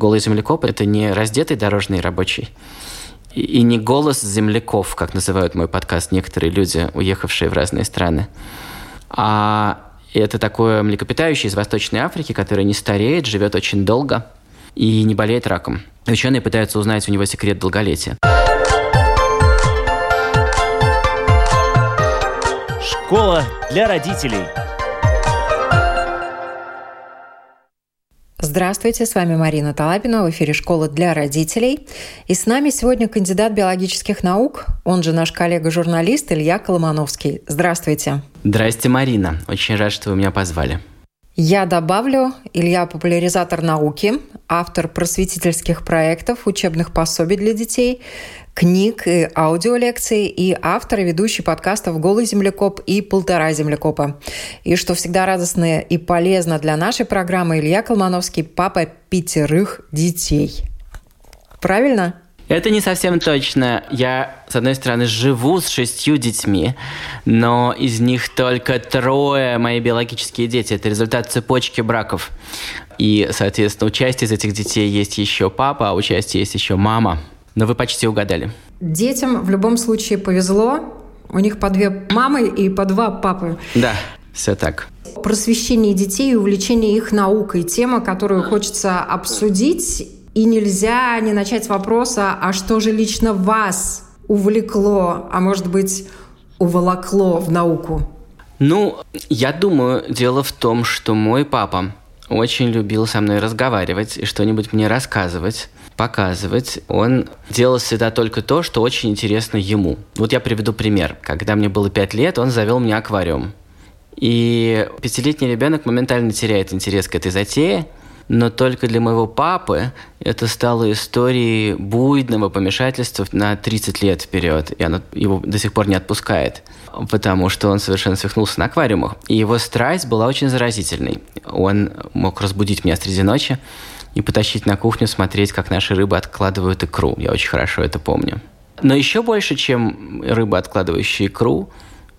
Голый землекоп – это не раздетый дорожный рабочий, и не голос земляков, как называют мой подкаст некоторые люди, уехавшие в разные страны, а это такое млекопитающее из Восточной Африки, которое не стареет, живет очень долго и не болеет раком. Ученые пытаются узнать у него секрет долголетия. Школа для родителей. Здравствуйте, с вами Марина Талапина, в эфире «Школа для родителей». И с нами сегодня кандидат биологических наук, он же наш коллега-журналист Илья Коломановский. Здравствуйте. Здрасте, Марина. Очень рад, что вы меня позвали. Я добавлю, Илья – популяризатор науки, автор просветительских проектов, учебных пособий для детей, книг и аудиолекций и автор и ведущий подкастов «Голый землекоп» и «Полтора землекопа». И что всегда радостно и полезно для нашей программы, Илья Колмановский – папа пятерых детей. Правильно? Это не совсем точно. Я, с одной стороны, живу с шестью детьми, но из них только трое мои биологические дети. Это результат цепочки браков. И, соответственно, у части из этих детей есть еще папа, а у части есть еще мама. Но вы почти угадали. Детям в любом случае повезло. У них по две мамы и по два папы. Да, все так. Просвещение детей и увлечение их наукой. Тема, которую хочется обсудить и нельзя не начать с вопроса, а что же лично вас увлекло, а может быть, уволокло в науку? Ну, я думаю, дело в том, что мой папа очень любил со мной разговаривать и что-нибудь мне рассказывать, показывать. Он делал всегда только то, что очень интересно ему. Вот я приведу пример. Когда мне было пять лет, он завел мне аквариум. И пятилетний ребенок моментально теряет интерес к этой затее – но только для моего папы это стало историей буйного помешательства на 30 лет вперед, и оно его до сих пор не отпускает, потому что он совершенно свихнулся на аквариумах. И его страсть была очень заразительной. Он мог разбудить меня среди ночи и потащить на кухню смотреть, как наши рыбы откладывают икру. Я очень хорошо это помню. Но еще больше, чем рыбы, откладывающие икру,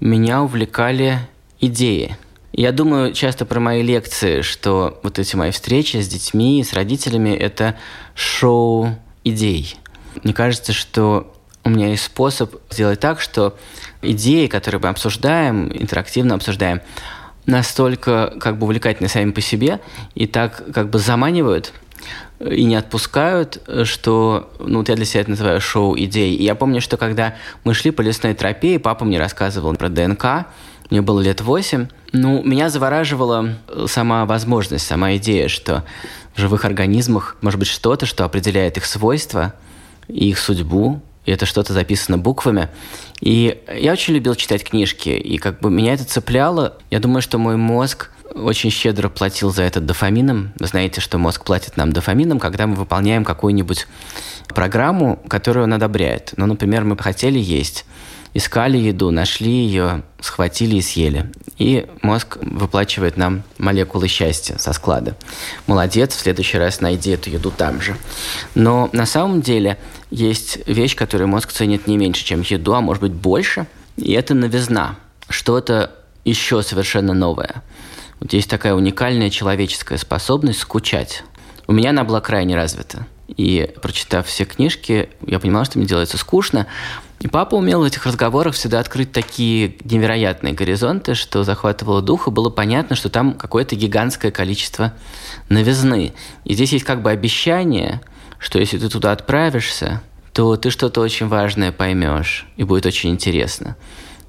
меня увлекали идеи – я думаю часто про мои лекции, что вот эти мои встречи с детьми, с родителями – это шоу идей. Мне кажется, что у меня есть способ сделать так, что идеи, которые мы обсуждаем, интерактивно обсуждаем, настолько как бы увлекательны сами по себе и так как бы заманивают и не отпускают, что, ну, вот я для себя это называю шоу идей. И я помню, что когда мы шли по лесной тропе, и папа мне рассказывал про ДНК, мне было лет восемь, ну, меня завораживала э, сама возможность, сама идея, что в живых организмах может быть что-то, что определяет их свойства и их судьбу, и это что-то записано буквами. И я очень любил читать книжки, и как бы меня это цепляло. Я думаю, что мой мозг очень щедро платил за это дофамином. Вы знаете, что мозг платит нам дофамином, когда мы выполняем какую-нибудь программу, которую он одобряет. Ну, например, мы хотели есть искали еду, нашли ее, схватили и съели. И мозг выплачивает нам молекулы счастья со склада. Молодец, в следующий раз найди эту еду там же. Но на самом деле есть вещь, которую мозг ценит не меньше, чем еду, а может быть больше. И это новизна. Что-то еще совершенно новое. Вот есть такая уникальная человеческая способность скучать. У меня она была крайне развита. И прочитав все книжки, я понимала, что мне делается скучно, и папа умел в этих разговорах всегда открыть такие невероятные горизонты, что захватывало дух, и было понятно, что там какое-то гигантское количество новизны. И здесь есть как бы обещание, что если ты туда отправишься, то ты что-то очень важное поймешь, и будет очень интересно.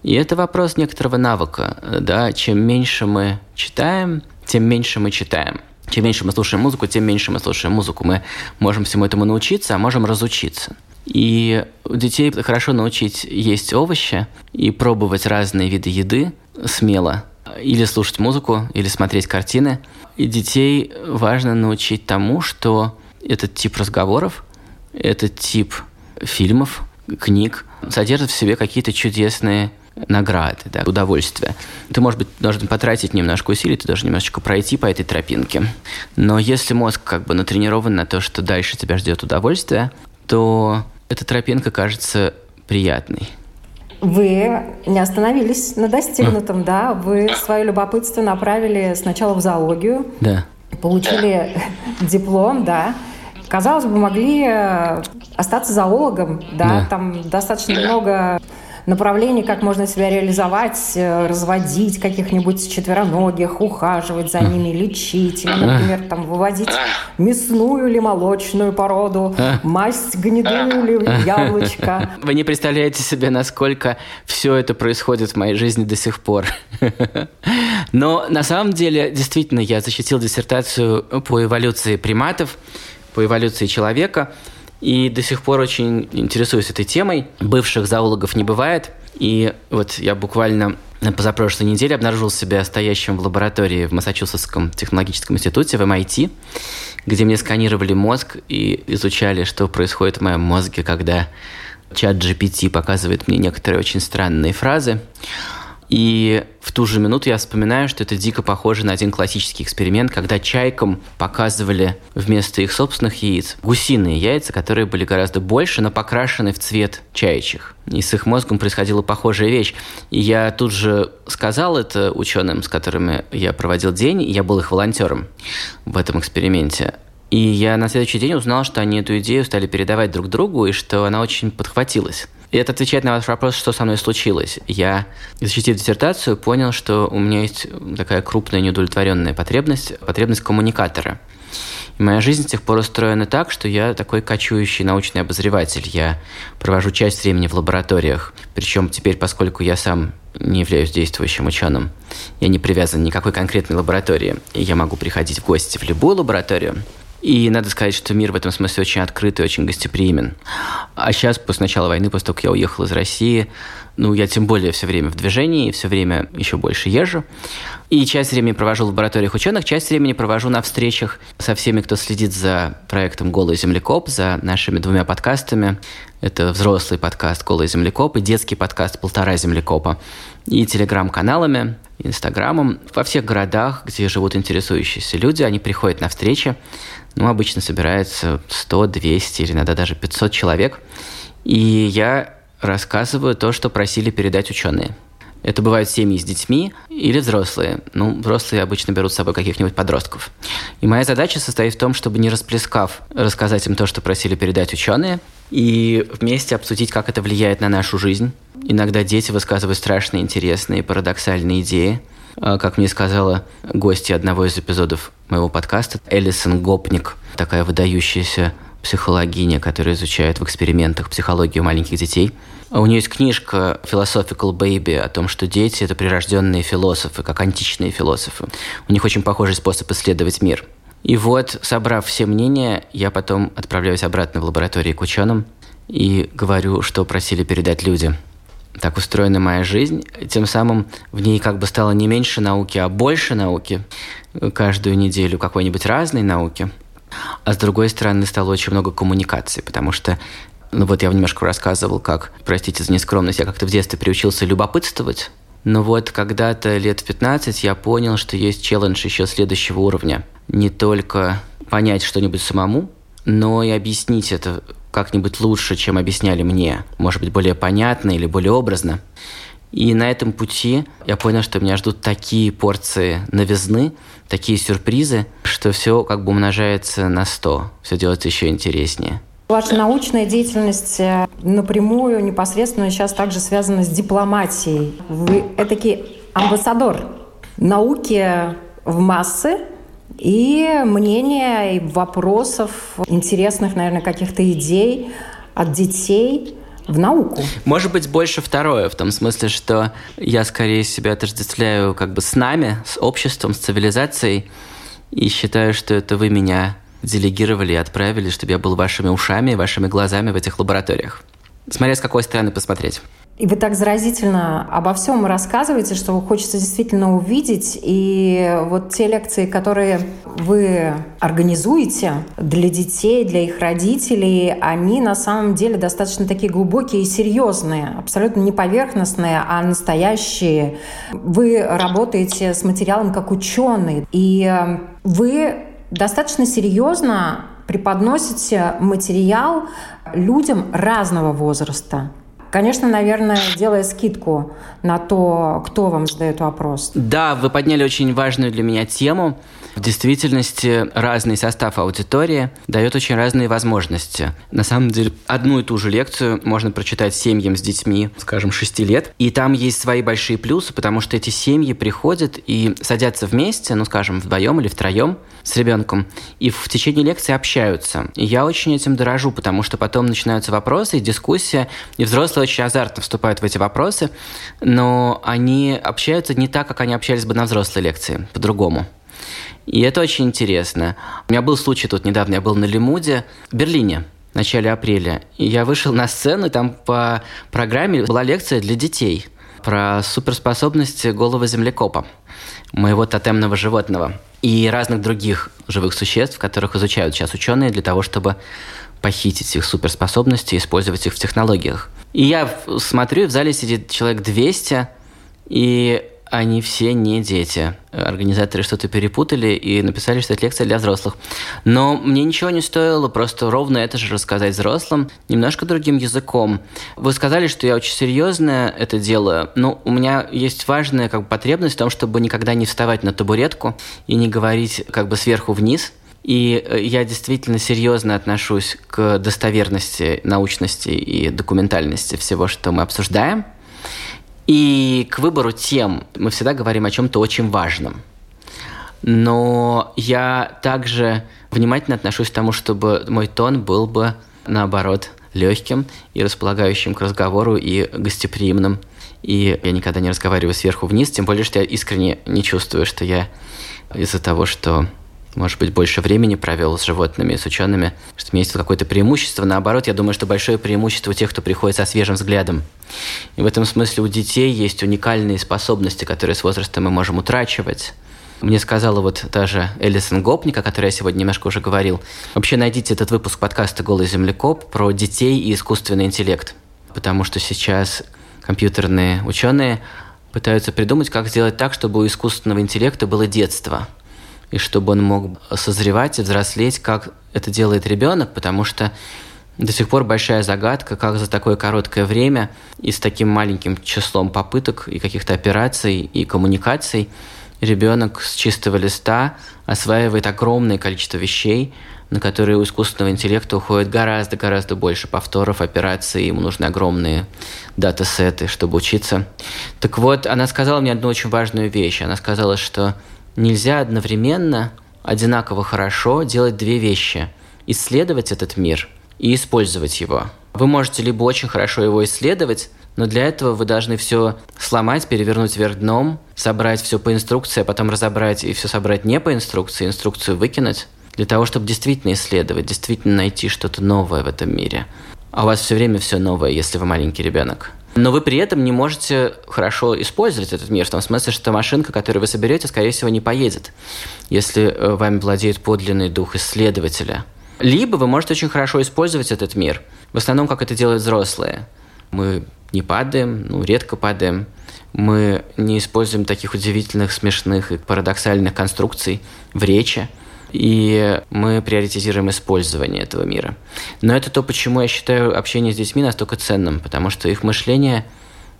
И это вопрос некоторого навыка. Да? Чем меньше мы читаем, тем меньше мы читаем. Чем меньше мы слушаем музыку, тем меньше мы слушаем музыку. Мы можем всему этому научиться, а можем разучиться. И детей хорошо научить есть овощи и пробовать разные виды еды смело. Или слушать музыку, или смотреть картины. И детей важно научить тому, что этот тип разговоров, этот тип фильмов, книг содержит в себе какие-то чудесные награды, да, удовольствия. Ты, может быть, должен потратить немножко усилий, ты должен немножечко пройти по этой тропинке. Но если мозг как бы натренирован на то, что дальше тебя ждет удовольствие, то эта тропинка кажется приятной. Вы не остановились на достигнутом, да? Вы свое любопытство направили сначала в зоологию. Да. Получили диплом, да. казалось бы, могли э, остаться зоологом, да, да. там достаточно много направлений, как можно себя реализовать, э, разводить каких-нибудь четвероногих, ухаживать за ними, лечить, или, например, там, выводить мясную или молочную породу, масть гнедую или яблочко. Вы не представляете себе, насколько все это происходит в моей жизни до сих пор. Но на самом деле, действительно, я защитил диссертацию по эволюции приматов, по эволюции человека – и до сих пор очень интересуюсь этой темой. Бывших зоологов не бывает. И вот я буквально на позапрошлой неделе обнаружил себя стоящим в лаборатории в Массачусетском технологическом институте, в MIT, где мне сканировали мозг и изучали, что происходит в моем мозге, когда чат GPT показывает мне некоторые очень странные фразы. И в ту же минуту я вспоминаю, что это дико похоже на один классический эксперимент, когда чайкам показывали вместо их собственных яиц гусиные яйца, которые были гораздо больше, но покрашены в цвет чаячьих. И с их мозгом происходила похожая вещь. И я тут же сказал это ученым, с которыми я проводил день, я был их волонтером в этом эксперименте. И я на следующий день узнал, что они эту идею стали передавать друг другу, и что она очень подхватилась. И это отвечает на ваш вопрос, что со мной случилось. Я, защитив диссертацию, понял, что у меня есть такая крупная неудовлетворенная потребность, потребность коммуникатора. И моя жизнь с тех пор устроена так, что я такой кочующий научный обозреватель. Я провожу часть времени в лабораториях. Причем теперь, поскольку я сам не являюсь действующим ученым, я не привязан к какой конкретной лаборатории, и я могу приходить в гости в любую лабораторию, и надо сказать, что мир в этом смысле очень открытый, очень гостеприимен. А сейчас, после начала войны, после того, как я уехал из России, ну, я тем более все время в движении, все время еще больше езжу. И часть времени провожу в лабораториях ученых, часть времени провожу на встречах со всеми, кто следит за проектом «Голый землекоп», за нашими двумя подкастами. Это взрослый подкаст «Голый землекоп» и детский подкаст «Полтора землекопа». И телеграм-каналами, инстаграмом. Во всех городах, где живут интересующиеся люди, они приходят на встречи, ну, обычно собирается 100, 200 или иногда даже 500 человек. И я рассказываю то, что просили передать ученые. Это бывают семьи с детьми или взрослые. Ну, взрослые обычно берут с собой каких-нибудь подростков. И моя задача состоит в том, чтобы не расплескав, рассказать им то, что просили передать ученые, и вместе обсудить, как это влияет на нашу жизнь. Иногда дети высказывают страшные, интересные, парадоксальные идеи. А, как мне сказала гостья одного из эпизодов моего подкаста, Элисон Гопник, такая выдающаяся психологиня, которая изучает в экспериментах психологию маленьких детей. А у нее есть книжка Philosophical Baby о том, что дети – это прирожденные философы, как античные философы. У них очень похожий способ исследовать мир. И вот, собрав все мнения, я потом отправляюсь обратно в лабораторию к ученым и говорю, что просили передать люди. Так устроена моя жизнь. Тем самым в ней как бы стало не меньше науки, а больше науки. Каждую неделю какой-нибудь разной науки – а с другой стороны, стало очень много коммуникаций, потому что ну вот я немножко рассказывал, как, простите за нескромность, я как-то в детстве приучился любопытствовать. Но вот когда-то лет в 15 я понял, что есть челлендж еще следующего уровня. Не только понять что-нибудь самому, но и объяснить это как-нибудь лучше, чем объясняли мне. Может быть, более понятно или более образно. И на этом пути я понял, что меня ждут такие порции новизны, такие сюрпризы, что все как бы умножается на 100. Все делается еще интереснее. Ваша научная деятельность э, напрямую, непосредственно сейчас также связана с дипломатией. Вы этакий амбассадор науки в массы и мнения, и вопросов, интересных, наверное, каких-то идей от детей – в науку. Может быть, больше второе, в том смысле, что я скорее себя отождествляю как бы с нами, с обществом, с цивилизацией, и считаю, что это вы меня делегировали и отправили, чтобы я был вашими ушами, вашими глазами в этих лабораториях. Смотря с какой стороны посмотреть. И вы так заразительно обо всем рассказываете, что хочется действительно увидеть. И вот те лекции, которые вы организуете для детей, для их родителей, они на самом деле достаточно такие глубокие и серьезные, абсолютно не поверхностные, а настоящие. Вы работаете с материалом как ученый, и э, вы достаточно серьезно преподносите материал людям разного возраста. Конечно, наверное, делая скидку на то, кто вам задает вопрос. Да, вы подняли очень важную для меня тему. В действительности разный состав аудитории дает очень разные возможности. На самом деле, одну и ту же лекцию можно прочитать семьям с детьми, скажем, 6 лет. И там есть свои большие плюсы, потому что эти семьи приходят и садятся вместе, ну, скажем, вдвоем или втроем с ребенком, и в течение лекции общаются. И я очень этим дорожу, потому что потом начинаются вопросы и дискуссия, и взрослые очень азартно вступают в эти вопросы, но они общаются не так, как они общались бы на взрослой лекции, по-другому. И это очень интересно. У меня был случай тут недавно, я был на Лимуде в Берлине в начале апреля. И я вышел на сцену, и там по программе была лекция для детей про суперспособности голого землекопа, моего тотемного животного, и разных других живых существ, которых изучают сейчас ученые для того, чтобы похитить их суперспособности и использовать их в технологиях. И я смотрю, в зале сидит человек 200, и они все не дети. Организаторы что-то перепутали и написали, что это лекция для взрослых. Но мне ничего не стоило просто ровно это же рассказать взрослым, немножко другим языком. Вы сказали, что я очень серьезно это делаю, но у меня есть важная как бы, потребность в том, чтобы никогда не вставать на табуретку и не говорить как бы сверху вниз, и э, я действительно серьезно отношусь к достоверности, научности и документальности всего, что мы обсуждаем. И к выбору тем мы всегда говорим о чем-то очень важном. Но я также внимательно отношусь к тому, чтобы мой тон был бы, наоборот, легким и располагающим к разговору и гостеприимным. И я никогда не разговариваю сверху вниз, тем более, что я искренне не чувствую, что я из-за того, что может быть, больше времени провел с животными, с учеными, что у меня есть какое-то преимущество. Наоборот, я думаю, что большое преимущество у тех, кто приходит со свежим взглядом. И в этом смысле у детей есть уникальные способности, которые с возрастом мы можем утрачивать. Мне сказала вот даже Элисон Гопник, о которой я сегодня немножко уже говорил. Вообще найдите этот выпуск подкаста «Голый землекоп» про детей и искусственный интеллект. Потому что сейчас компьютерные ученые пытаются придумать, как сделать так, чтобы у искусственного интеллекта было детство – и чтобы он мог созревать и взрослеть, как это делает ребенок, потому что до сих пор большая загадка, как за такое короткое время и с таким маленьким числом попыток и каких-то операций и коммуникаций ребенок с чистого листа осваивает огромное количество вещей, на которые у искусственного интеллекта уходит гораздо-гораздо больше повторов, операций, ему нужны огромные датасеты, чтобы учиться. Так вот, она сказала мне одну очень важную вещь. Она сказала, что Нельзя одновременно одинаково хорошо делать две вещи. Исследовать этот мир и использовать его. Вы можете либо очень хорошо его исследовать, но для этого вы должны все сломать, перевернуть вверх дном, собрать все по инструкции, а потом разобрать и все собрать не по инструкции, инструкцию выкинуть, для того, чтобы действительно исследовать, действительно найти что-то новое в этом мире. А у вас все время все новое, если вы маленький ребенок. Но вы при этом не можете хорошо использовать этот мир, в том смысле, что машинка, которую вы соберете, скорее всего, не поедет, если э, вами владеет подлинный дух исследователя. Либо вы можете очень хорошо использовать этот мир, в основном, как это делают взрослые. Мы не падаем, ну, редко падаем, мы не используем таких удивительных, смешных и парадоксальных конструкций в речи – и мы приоритизируем использование этого мира. Но это то, почему я считаю общение с детьми настолько ценным, потому что их мышление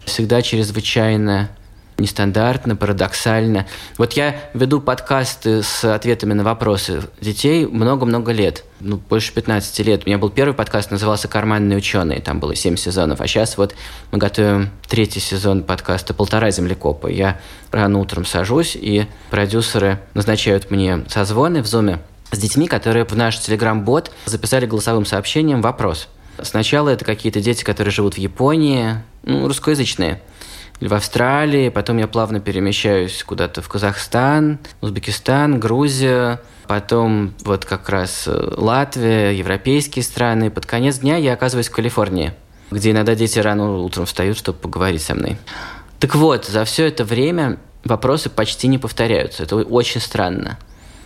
всегда чрезвычайно нестандартно, парадоксально. Вот я веду подкасты с ответами на вопросы детей много-много лет, ну, больше 15 лет. У меня был первый подкаст, назывался «Карманные ученые», там было 7 сезонов, а сейчас вот мы готовим третий сезон подкаста «Полтора землекопа». Я рано утром сажусь, и продюсеры назначают мне созвоны в зуме с детьми, которые в наш телеграм-бот записали голосовым сообщением вопрос. Сначала это какие-то дети, которые живут в Японии, ну, русскоязычные – в Австралии, потом я плавно перемещаюсь куда-то в Казахстан, Узбекистан, Грузию, потом вот как раз э, Латвия, европейские страны. Под конец дня я оказываюсь в Калифорнии, где иногда дети рано утром встают, чтобы поговорить со мной. Так вот, за все это время вопросы почти не повторяются. Это очень странно.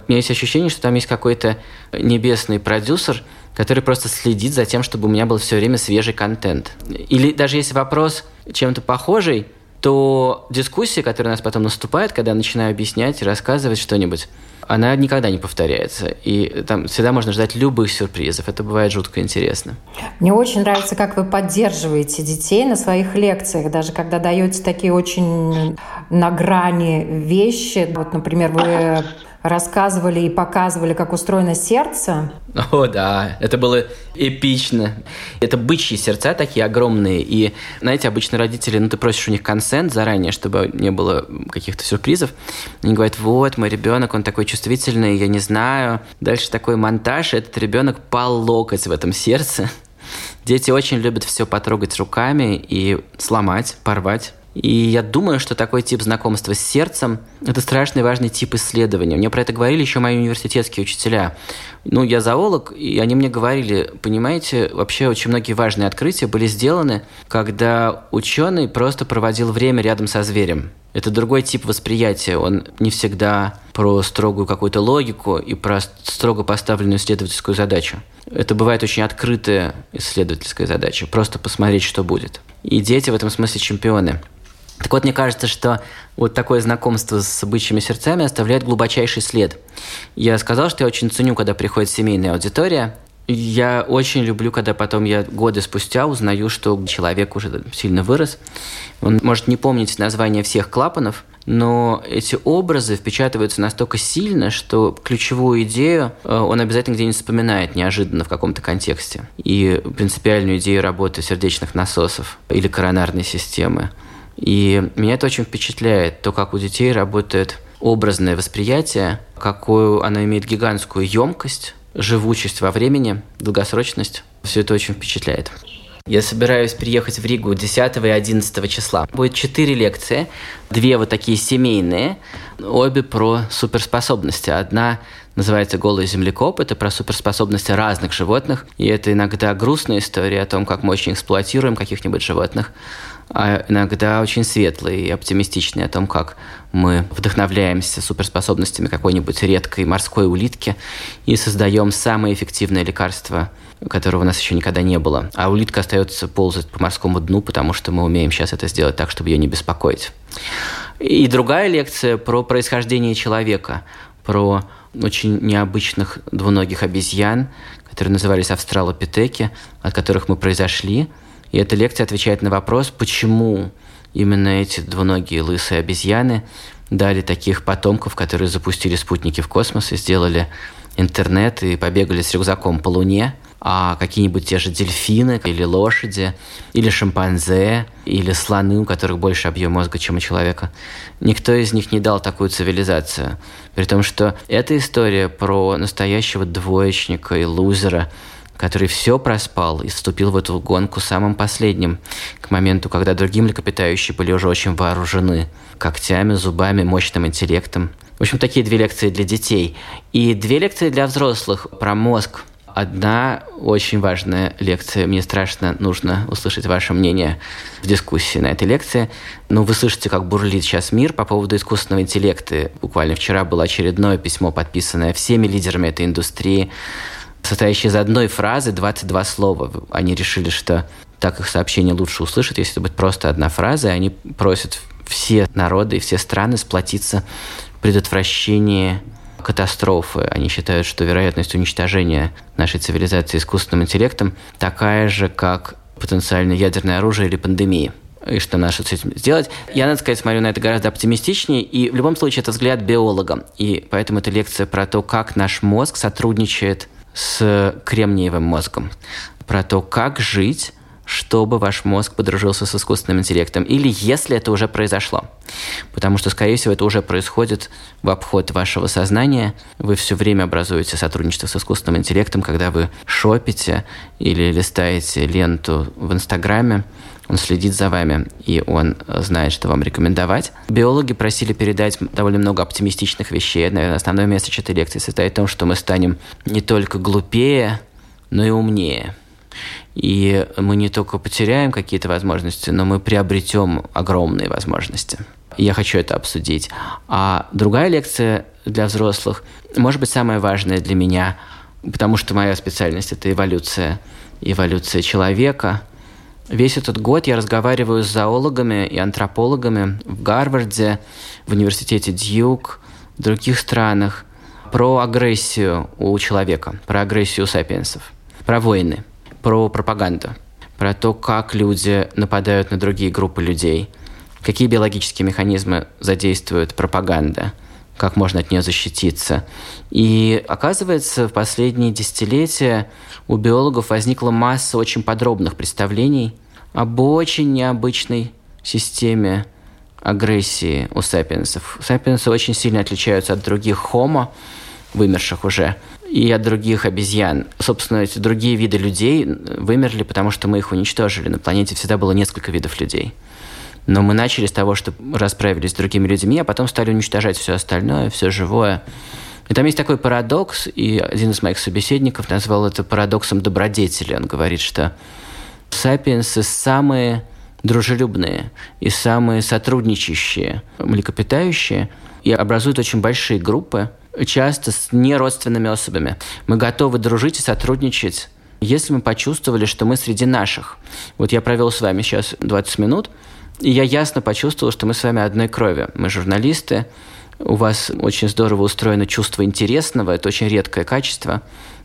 У меня есть ощущение, что там есть какой-то небесный продюсер, который просто следит за тем, чтобы у меня был все время свежий контент. Или даже если вопрос чем-то похожий, то дискуссия, которая у нас потом наступает, когда я начинаю объяснять и рассказывать что-нибудь, она никогда не повторяется. И там всегда можно ждать любых сюрпризов. Это бывает жутко интересно. Мне очень нравится, как вы поддерживаете детей на своих лекциях, даже когда даете такие очень на грани вещи. Вот, например, вы рассказывали и показывали, как устроено сердце. О, да, это было эпично. Это бычьи сердца такие огромные. И, знаете, обычно родители, ну, ты просишь у них консент заранее, чтобы не было каких-то сюрпризов. Они говорят, вот, мой ребенок, он такой чувствительный, я не знаю. Дальше такой монтаж, этот ребенок по локоть в этом сердце. Дети очень любят все потрогать руками и сломать, порвать. И я думаю, что такой тип знакомства с сердцем – это страшный важный тип исследования. Мне про это говорили еще мои университетские учителя. Ну, я зоолог, и они мне говорили, понимаете, вообще очень многие важные открытия были сделаны, когда ученый просто проводил время рядом со зверем. Это другой тип восприятия. Он не всегда про строгую какую-то логику и про строго поставленную исследовательскую задачу. Это бывает очень открытая исследовательская задача. Просто посмотреть, что будет. И дети в этом смысле чемпионы. Так вот, мне кажется, что вот такое знакомство с бычьими сердцами оставляет глубочайший след. Я сказал, что я очень ценю, когда приходит семейная аудитория. Я очень люблю, когда потом я годы спустя узнаю, что человек уже сильно вырос. Он может не помнить название всех клапанов, но эти образы впечатываются настолько сильно, что ключевую идею э, он обязательно где-нибудь вспоминает неожиданно в каком-то контексте. И принципиальную идею работы сердечных насосов или коронарной системы. И меня это очень впечатляет, то, как у детей работает образное восприятие, какую оно имеет гигантскую емкость, живучесть во времени, долгосрочность. Все это очень впечатляет. Я собираюсь приехать в Ригу 10 и 11 числа. Будет четыре лекции, две вот такие семейные, обе про суперспособности. Одна называется «Голый землекоп». Это про суперспособности разных животных. И это иногда грустная история о том, как мы очень эксплуатируем каких-нибудь животных а иногда очень светлые и оптимистичные о том, как мы вдохновляемся суперспособностями какой-нибудь редкой морской улитки и создаем самое эффективное лекарство, которого у нас еще никогда не было. А улитка остается ползать по морскому дну, потому что мы умеем сейчас это сделать так, чтобы ее не беспокоить. И другая лекция про происхождение человека, про очень необычных двуногих обезьян, которые назывались австралопитеки, от которых мы произошли – и эта лекция отвечает на вопрос, почему именно эти двуногие лысые обезьяны дали таких потомков, которые запустили спутники в космос и сделали интернет и побегали с рюкзаком по Луне, а какие-нибудь те же дельфины или лошади, или шимпанзе, или слоны, у которых больше объем мозга, чем у человека. Никто из них не дал такую цивилизацию. При том, что эта история про настоящего двоечника и лузера – который все проспал и вступил в эту гонку самым последним, к моменту, когда другие млекопитающие были уже очень вооружены когтями, зубами, мощным интеллектом. В общем, такие две лекции для детей. И две лекции для взрослых про мозг. Одна очень важная лекция. Мне страшно нужно услышать ваше мнение в дискуссии на этой лекции. Ну, вы слышите, как бурлит сейчас мир по поводу искусственного интеллекта. Буквально вчера было очередное письмо, подписанное всеми лидерами этой индустрии, состоящий из одной фразы 22 слова. Они решили, что так их сообщение лучше услышать, если это будет просто одна фраза, и они просят все народы и все страны сплотиться в предотвращении катастрофы. Они считают, что вероятность уничтожения нашей цивилизации искусственным интеллектом такая же, как потенциальное ядерное оружие или пандемия и что надо с этим сделать. Я, надо сказать, смотрю на это гораздо оптимистичнее, и в любом случае это взгляд биолога. И поэтому это лекция про то, как наш мозг сотрудничает с кремниевым мозгом, про то, как жить, чтобы ваш мозг подружился с искусственным интеллектом, или если это уже произошло. Потому что, скорее всего, это уже происходит в обход вашего сознания. Вы все время образуете сотрудничество с искусственным интеллектом, когда вы шопите или листаете ленту в Инстаграме, он следит за вами, и он знает, что вам рекомендовать. Биологи просили передать довольно много оптимистичных вещей. Наверное, основное месседж этой лекции состоит в том, что мы станем не только глупее, но и умнее. И мы не только потеряем какие-то возможности, но мы приобретем огромные возможности. Я хочу это обсудить. А другая лекция для взрослых, может быть, самая важная для меня, потому что моя специальность – это эволюция, эволюция человека – Весь этот год я разговариваю с зоологами и антропологами в Гарварде, в университете Дьюк, в других странах про агрессию у человека, про агрессию у сапиенсов, про войны, про пропаганду, про то, как люди нападают на другие группы людей, какие биологические механизмы задействует пропаганда, как можно от нее защититься. И оказывается, в последние десятилетия у биологов возникла масса очень подробных представлений об очень необычной системе агрессии у сапиенсов. Сапиенсы очень сильно отличаются от других хомо, вымерших уже, и от других обезьян. Собственно, эти другие виды людей вымерли, потому что мы их уничтожили. На планете всегда было несколько видов людей. Но мы начали с того, что расправились с другими людьми, а потом стали уничтожать все остальное, все живое. И там есть такой парадокс, и один из моих собеседников назвал это парадоксом добродетели. Он говорит, что сапиенсы самые дружелюбные и самые сотрудничающие млекопитающие и образуют очень большие группы, часто с неродственными особями. Мы готовы дружить и сотрудничать если мы почувствовали, что мы среди наших. Вот я провел с вами сейчас 20 минут, и я ясно почувствовал, что мы с вами одной крови. Мы журналисты, у вас очень здорово устроено чувство интересного, это очень редкое качество.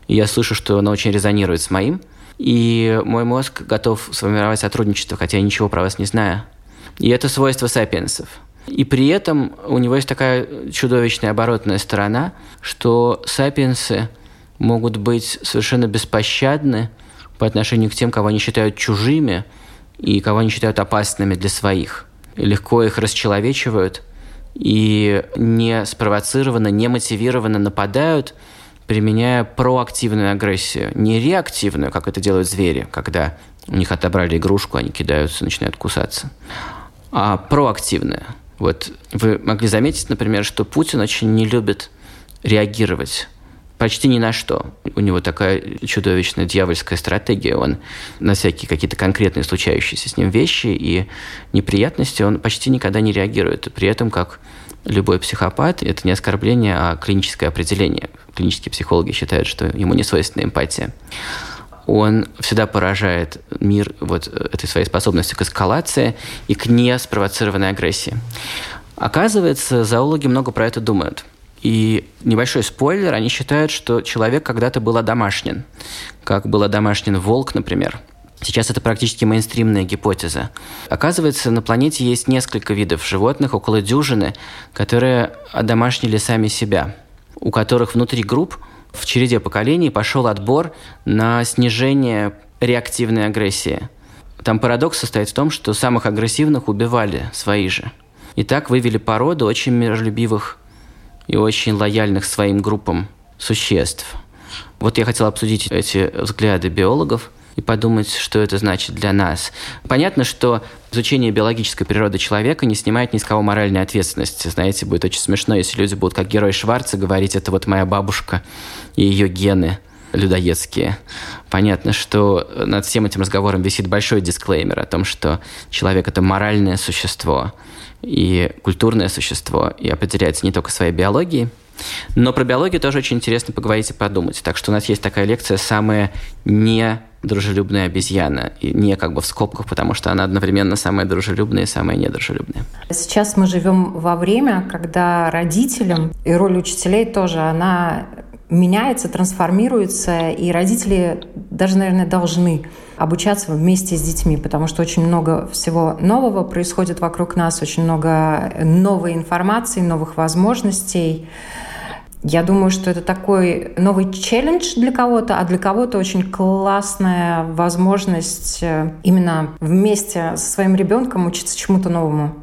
И я слышу, что оно очень резонирует с моим. И мой мозг готов сформировать сотрудничество, хотя я ничего про вас не знаю. И это свойство сапиенсов. И при этом у него есть такая чудовищная оборотная сторона, что сапиенсы могут быть совершенно беспощадны по отношению к тем, кого они считают чужими – и кого они считают опасными для своих. Легко их расчеловечивают и не спровоцированно, не мотивированно нападают, применяя проактивную агрессию, не реактивную, как это делают звери, когда у них отобрали игрушку, они кидаются, начинают кусаться, а проактивная. Вот вы могли заметить, например, что Путин очень не любит реагировать почти ни на что. У него такая чудовищная дьявольская стратегия. Он на всякие какие-то конкретные случающиеся с ним вещи и неприятности он почти никогда не реагирует. При этом, как любой психопат, это не оскорбление, а клиническое определение. Клинические психологи считают, что ему не свойственна эмпатия. Он всегда поражает мир вот этой своей способностью к эскалации и к неспровоцированной агрессии. Оказывается, зоологи много про это думают – и небольшой спойлер, они считают, что человек когда-то был одомашнен, как был одомашнен волк, например. Сейчас это практически мейнстримная гипотеза. Оказывается, на планете есть несколько видов животных, около дюжины, которые одомашнили сами себя, у которых внутри групп в череде поколений пошел отбор на снижение реактивной агрессии. Там парадокс состоит в том, что самых агрессивных убивали свои же. И так вывели породу очень миролюбивых и очень лояльных своим группам существ. Вот я хотел обсудить эти взгляды биологов и подумать, что это значит для нас. Понятно, что изучение биологической природы человека не снимает ни с кого моральной ответственности. Знаете, будет очень смешно, если люди будут как герой Шварца говорить, это вот моя бабушка и ее гены людоедские. Понятно, что над всем этим разговором висит большой дисклеймер о том, что человек – это моральное существо, и культурное существо, и определяется не только своей биологией, но про биологию тоже очень интересно поговорить и подумать. Так что у нас есть такая лекция «Самая недружелюбная обезьяна». И не как бы в скобках, потому что она одновременно самая дружелюбная и самая недружелюбная. Сейчас мы живем во время, когда родителям, и роль учителей тоже, она меняется, трансформируется, и родители даже, наверное, должны обучаться вместе с детьми, потому что очень много всего нового происходит вокруг нас, очень много новой информации, новых возможностей. Я думаю, что это такой новый челлендж для кого-то, а для кого-то очень классная возможность э, именно вместе со своим ребенком учиться чему-то новому.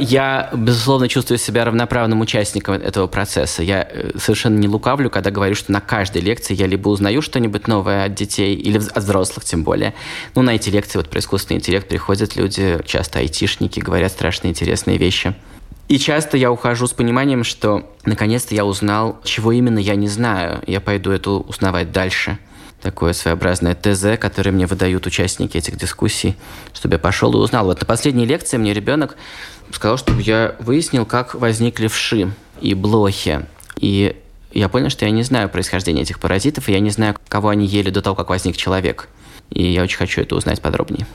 Я, безусловно, чувствую себя равноправным участником этого процесса. Я э, совершенно не лукавлю, когда говорю, что на каждой лекции я либо узнаю что-нибудь новое от детей, или от взрослых тем более. Ну, на эти лекции вот про искусственный интеллект приходят люди, часто айтишники, говорят страшно интересные вещи. И часто я ухожу с пониманием, что наконец-то я узнал, чего именно я не знаю. Я пойду это узнавать дальше такое своеобразное ТЗ, которое мне выдают участники этих дискуссий, чтобы я пошел и узнал. Вот на последней лекции мне ребенок сказал, чтобы я выяснил, как возникли вши и блохи. И я понял, что я не знаю происхождения этих паразитов, и я не знаю, кого они ели до того, как возник человек. И я очень хочу это узнать подробнее.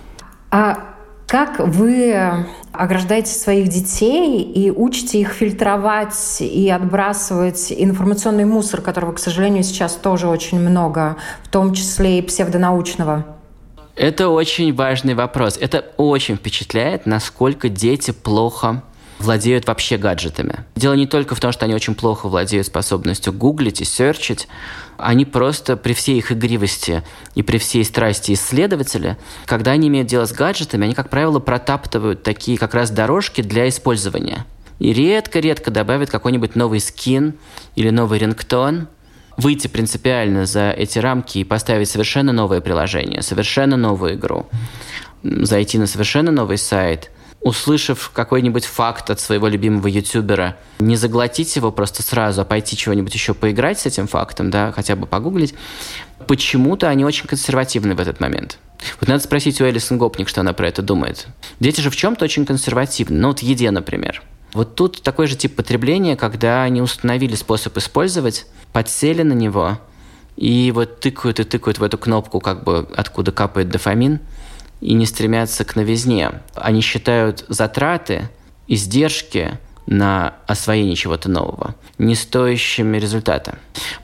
А как вы ограждаете своих детей и учите их фильтровать и отбрасывать информационный мусор, которого, к сожалению, сейчас тоже очень много, в том числе и псевдонаучного? Это очень важный вопрос. Это очень впечатляет, насколько дети плохо владеют вообще гаджетами. Дело не только в том, что они очень плохо владеют способностью гуглить и серчить, они просто при всей их игривости и при всей страсти исследователя, когда они имеют дело с гаджетами, они, как правило, протаптывают такие как раз дорожки для использования. И редко-редко добавят какой-нибудь новый скин или новый рингтон, выйти принципиально за эти рамки и поставить совершенно новое приложение, совершенно новую игру, зайти на совершенно новый сайт – услышав какой-нибудь факт от своего любимого ютубера, не заглотить его просто сразу, а пойти чего-нибудь еще поиграть с этим фактом, да, хотя бы погуглить, почему-то они очень консервативны в этот момент. Вот надо спросить у Элисон Гопник, что она про это думает. Дети же в чем-то очень консервативны. Ну вот еде, например. Вот тут такой же тип потребления, когда они установили способ использовать, подсели на него, и вот тыкают и тыкают в эту кнопку, как бы откуда капает дофамин – и не стремятся к новизне. Они считают затраты, издержки на освоение чего-то нового не стоящими результата.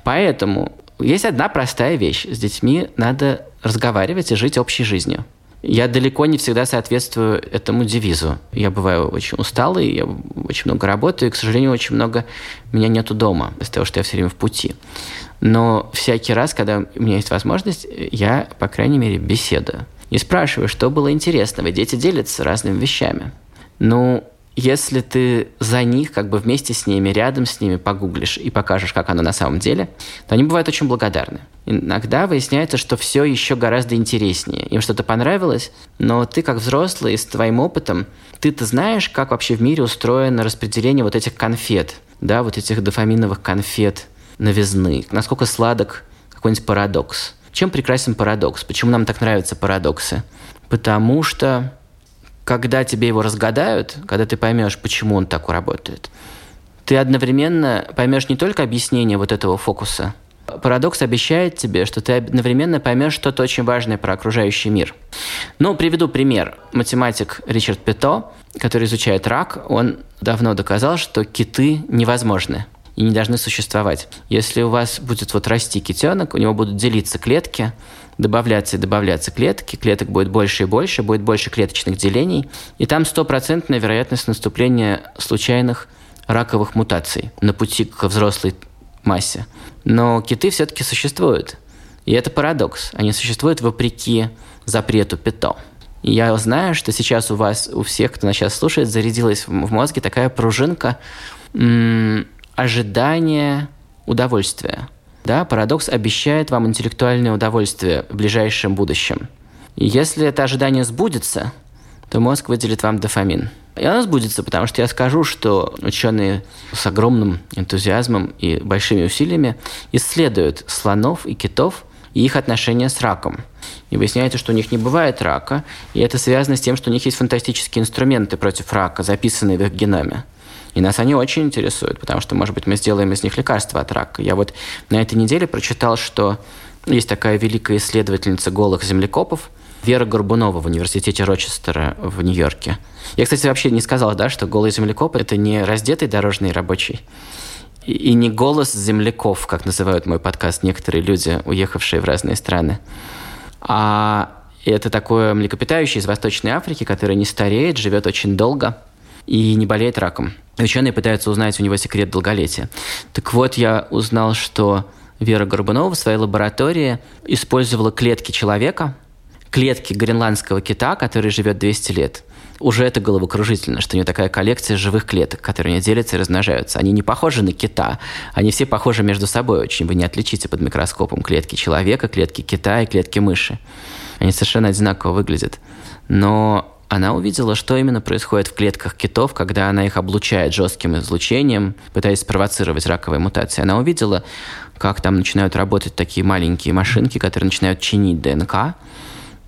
Поэтому есть одна простая вещь. С детьми надо разговаривать и жить общей жизнью. Я далеко не всегда соответствую этому девизу. Я бываю очень усталый, я очень много работаю, и, к сожалению, очень много меня нету дома, из-за того, что я все время в пути. Но всякий раз, когда у меня есть возможность, я, по крайней мере, беседую и спрашиваю, что было интересного. Дети делятся разными вещами. Ну, если ты за них, как бы вместе с ними, рядом с ними погуглишь и покажешь, как оно на самом деле, то они бывают очень благодарны. Иногда выясняется, что все еще гораздо интереснее. Им что-то понравилось, но ты как взрослый с твоим опытом, ты-то знаешь, как вообще в мире устроено распределение вот этих конфет, да, вот этих дофаминовых конфет новизны. Насколько сладок какой-нибудь парадокс. Чем прекрасен парадокс? Почему нам так нравятся парадоксы? Потому что когда тебе его разгадают, когда ты поймешь, почему он так работает, ты одновременно поймешь не только объяснение вот этого фокуса. Парадокс обещает тебе, что ты одновременно поймешь что-то очень важное про окружающий мир. Ну, приведу пример. Математик Ричард Пето, который изучает рак, он давно доказал, что киты невозможны и не должны существовать. Если у вас будет вот расти китенок, у него будут делиться клетки, добавляться и добавляться клетки, клеток будет больше и больше, будет больше клеточных делений, и там стопроцентная вероятность наступления случайных раковых мутаций на пути к взрослой массе. Но киты все-таки существуют. И это парадокс. Они существуют вопреки запрету ПИТО. Я знаю, что сейчас у вас, у всех, кто нас сейчас слушает, зарядилась в мозге такая пружинка, ожидание удовольствия. Да, парадокс обещает вам интеллектуальное удовольствие в ближайшем будущем. И если это ожидание сбудется, то мозг выделит вам дофамин. И оно сбудется, потому что я скажу, что ученые с огромным энтузиазмом и большими усилиями исследуют слонов и китов и их отношения с раком. И выясняется, что у них не бывает рака, и это связано с тем, что у них есть фантастические инструменты против рака, записанные в их геноме. И нас они очень интересуют, потому что, может быть, мы сделаем из них лекарства от рака. Я вот на этой неделе прочитал, что есть такая великая исследовательница голых землекопов, Вера Горбунова в университете Рочестера в Нью-Йорке. Я, кстати, вообще не сказал, да, что голый землекоп – это не раздетый дорожный рабочий, и не голос земляков, как называют мой подкаст некоторые люди, уехавшие в разные страны. А это такое млекопитающее из Восточной Африки, которое не стареет, живет очень долго и не болеет раком. Ученые пытаются узнать у него секрет долголетия. Так вот, я узнал, что Вера Горбунова в своей лаборатории использовала клетки человека, клетки гренландского кита, который живет 200 лет. Уже это головокружительно, что у нее такая коллекция живых клеток, которые не делятся и размножаются. Они не похожи на кита, они все похожи между собой очень. Вы не отличите под микроскопом клетки человека, клетки кита и клетки мыши. Они совершенно одинаково выглядят. Но она увидела, что именно происходит в клетках китов, когда она их облучает жестким излучением, пытаясь спровоцировать раковые мутации. Она увидела, как там начинают работать такие маленькие машинки, которые начинают чинить ДНК.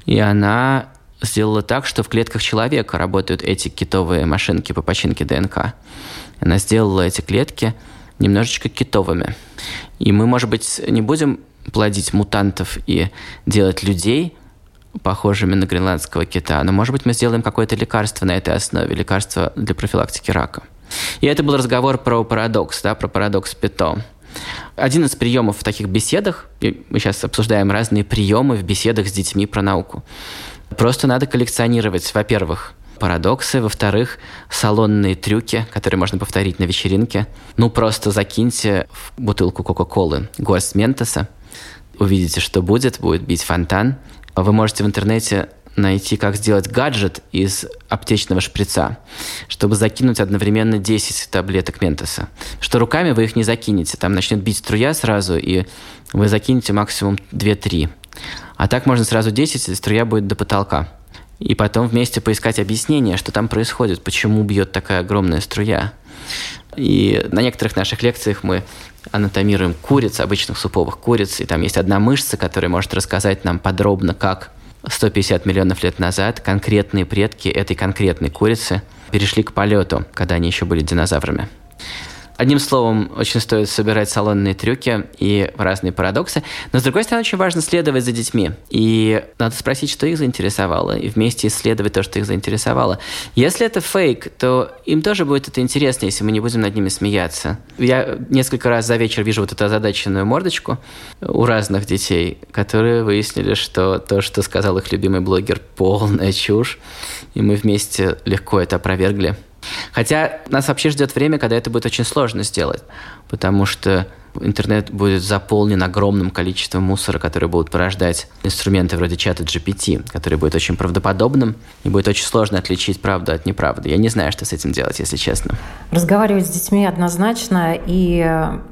И она сделала так, что в клетках человека работают эти китовые машинки по починке ДНК. Она сделала эти клетки немножечко китовыми. И мы, может быть, не будем плодить мутантов и делать людей, похожими на гренландского кита. Но, может быть, мы сделаем какое-то лекарство на этой основе, лекарство для профилактики рака. И это был разговор про парадокс, да, про парадокс Пито. Один из приемов в таких беседах, мы сейчас обсуждаем разные приемы в беседах с детьми про науку. Просто надо коллекционировать, во-первых, парадоксы. Во-вторых, салонные трюки, которые можно повторить на вечеринке. Ну, просто закиньте в бутылку Кока-Колы горсть Ментоса, увидите, что будет, будет бить фонтан. Вы можете в интернете найти, как сделать гаджет из аптечного шприца, чтобы закинуть одновременно 10 таблеток ментоса. Что руками вы их не закинете, там начнет бить струя сразу, и вы закинете максимум 2-3. А так можно сразу 10, и струя будет до потолка. И потом вместе поискать объяснение, что там происходит, почему бьет такая огромная струя. И на некоторых наших лекциях мы анатомируем куриц, обычных суповых куриц, и там есть одна мышца, которая может рассказать нам подробно, как 150 миллионов лет назад конкретные предки этой конкретной курицы перешли к полету, когда они еще были динозаврами. Одним словом, очень стоит собирать салонные трюки и разные парадоксы. Но, с другой стороны, очень важно следовать за детьми. И надо спросить, что их заинтересовало, и вместе исследовать то, что их заинтересовало. Если это фейк, то им тоже будет это интересно, если мы не будем над ними смеяться. Я несколько раз за вечер вижу вот эту озадаченную мордочку у разных детей, которые выяснили, что то, что сказал их любимый блогер, полная чушь. И мы вместе легко это опровергли. Хотя нас вообще ждет время, когда это будет очень сложно сделать, потому что интернет будет заполнен огромным количеством мусора, который будут порождать инструменты вроде чата GPT, который будет очень правдоподобным, и будет очень сложно отличить правду от неправды. Я не знаю, что с этим делать, если честно. Разговаривать с детьми однозначно, и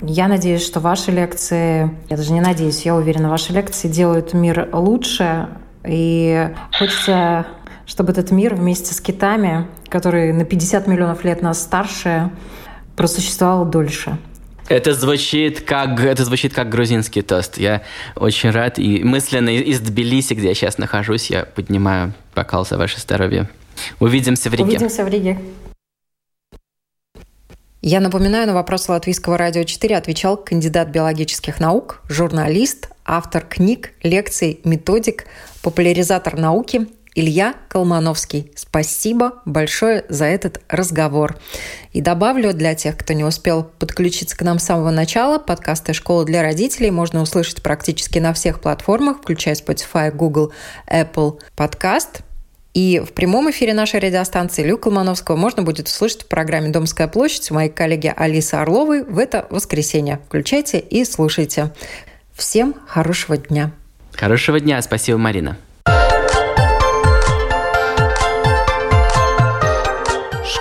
я надеюсь, что ваши лекции, я даже не надеюсь, я уверена, ваши лекции делают мир лучше, и хочется чтобы этот мир вместе с китами, которые на 50 миллионов лет нас старше, просуществовал дольше. Это звучит как это звучит как грузинский тост. Я очень рад и мысленно из Тбилиси, где я сейчас нахожусь, я поднимаю бокал за ваше здоровье. Увидимся в Риге. Увидимся в Риге. Я напоминаю, на вопрос Латвийского радио 4 отвечал кандидат биологических наук, журналист, автор книг, лекций, методик, популяризатор науки Илья Колмановский. Спасибо большое за этот разговор. И добавлю для тех, кто не успел подключиться к нам с самого начала, подкасты «Школа для родителей» можно услышать практически на всех платформах, включая Spotify, Google, Apple Podcast. И в прямом эфире нашей радиостанции Илью Колмановского можно будет услышать в программе «Домская площадь» у моей коллеги Алисы Орловой в это воскресенье. Включайте и слушайте. Всем хорошего дня. Хорошего дня. Спасибо, Марина.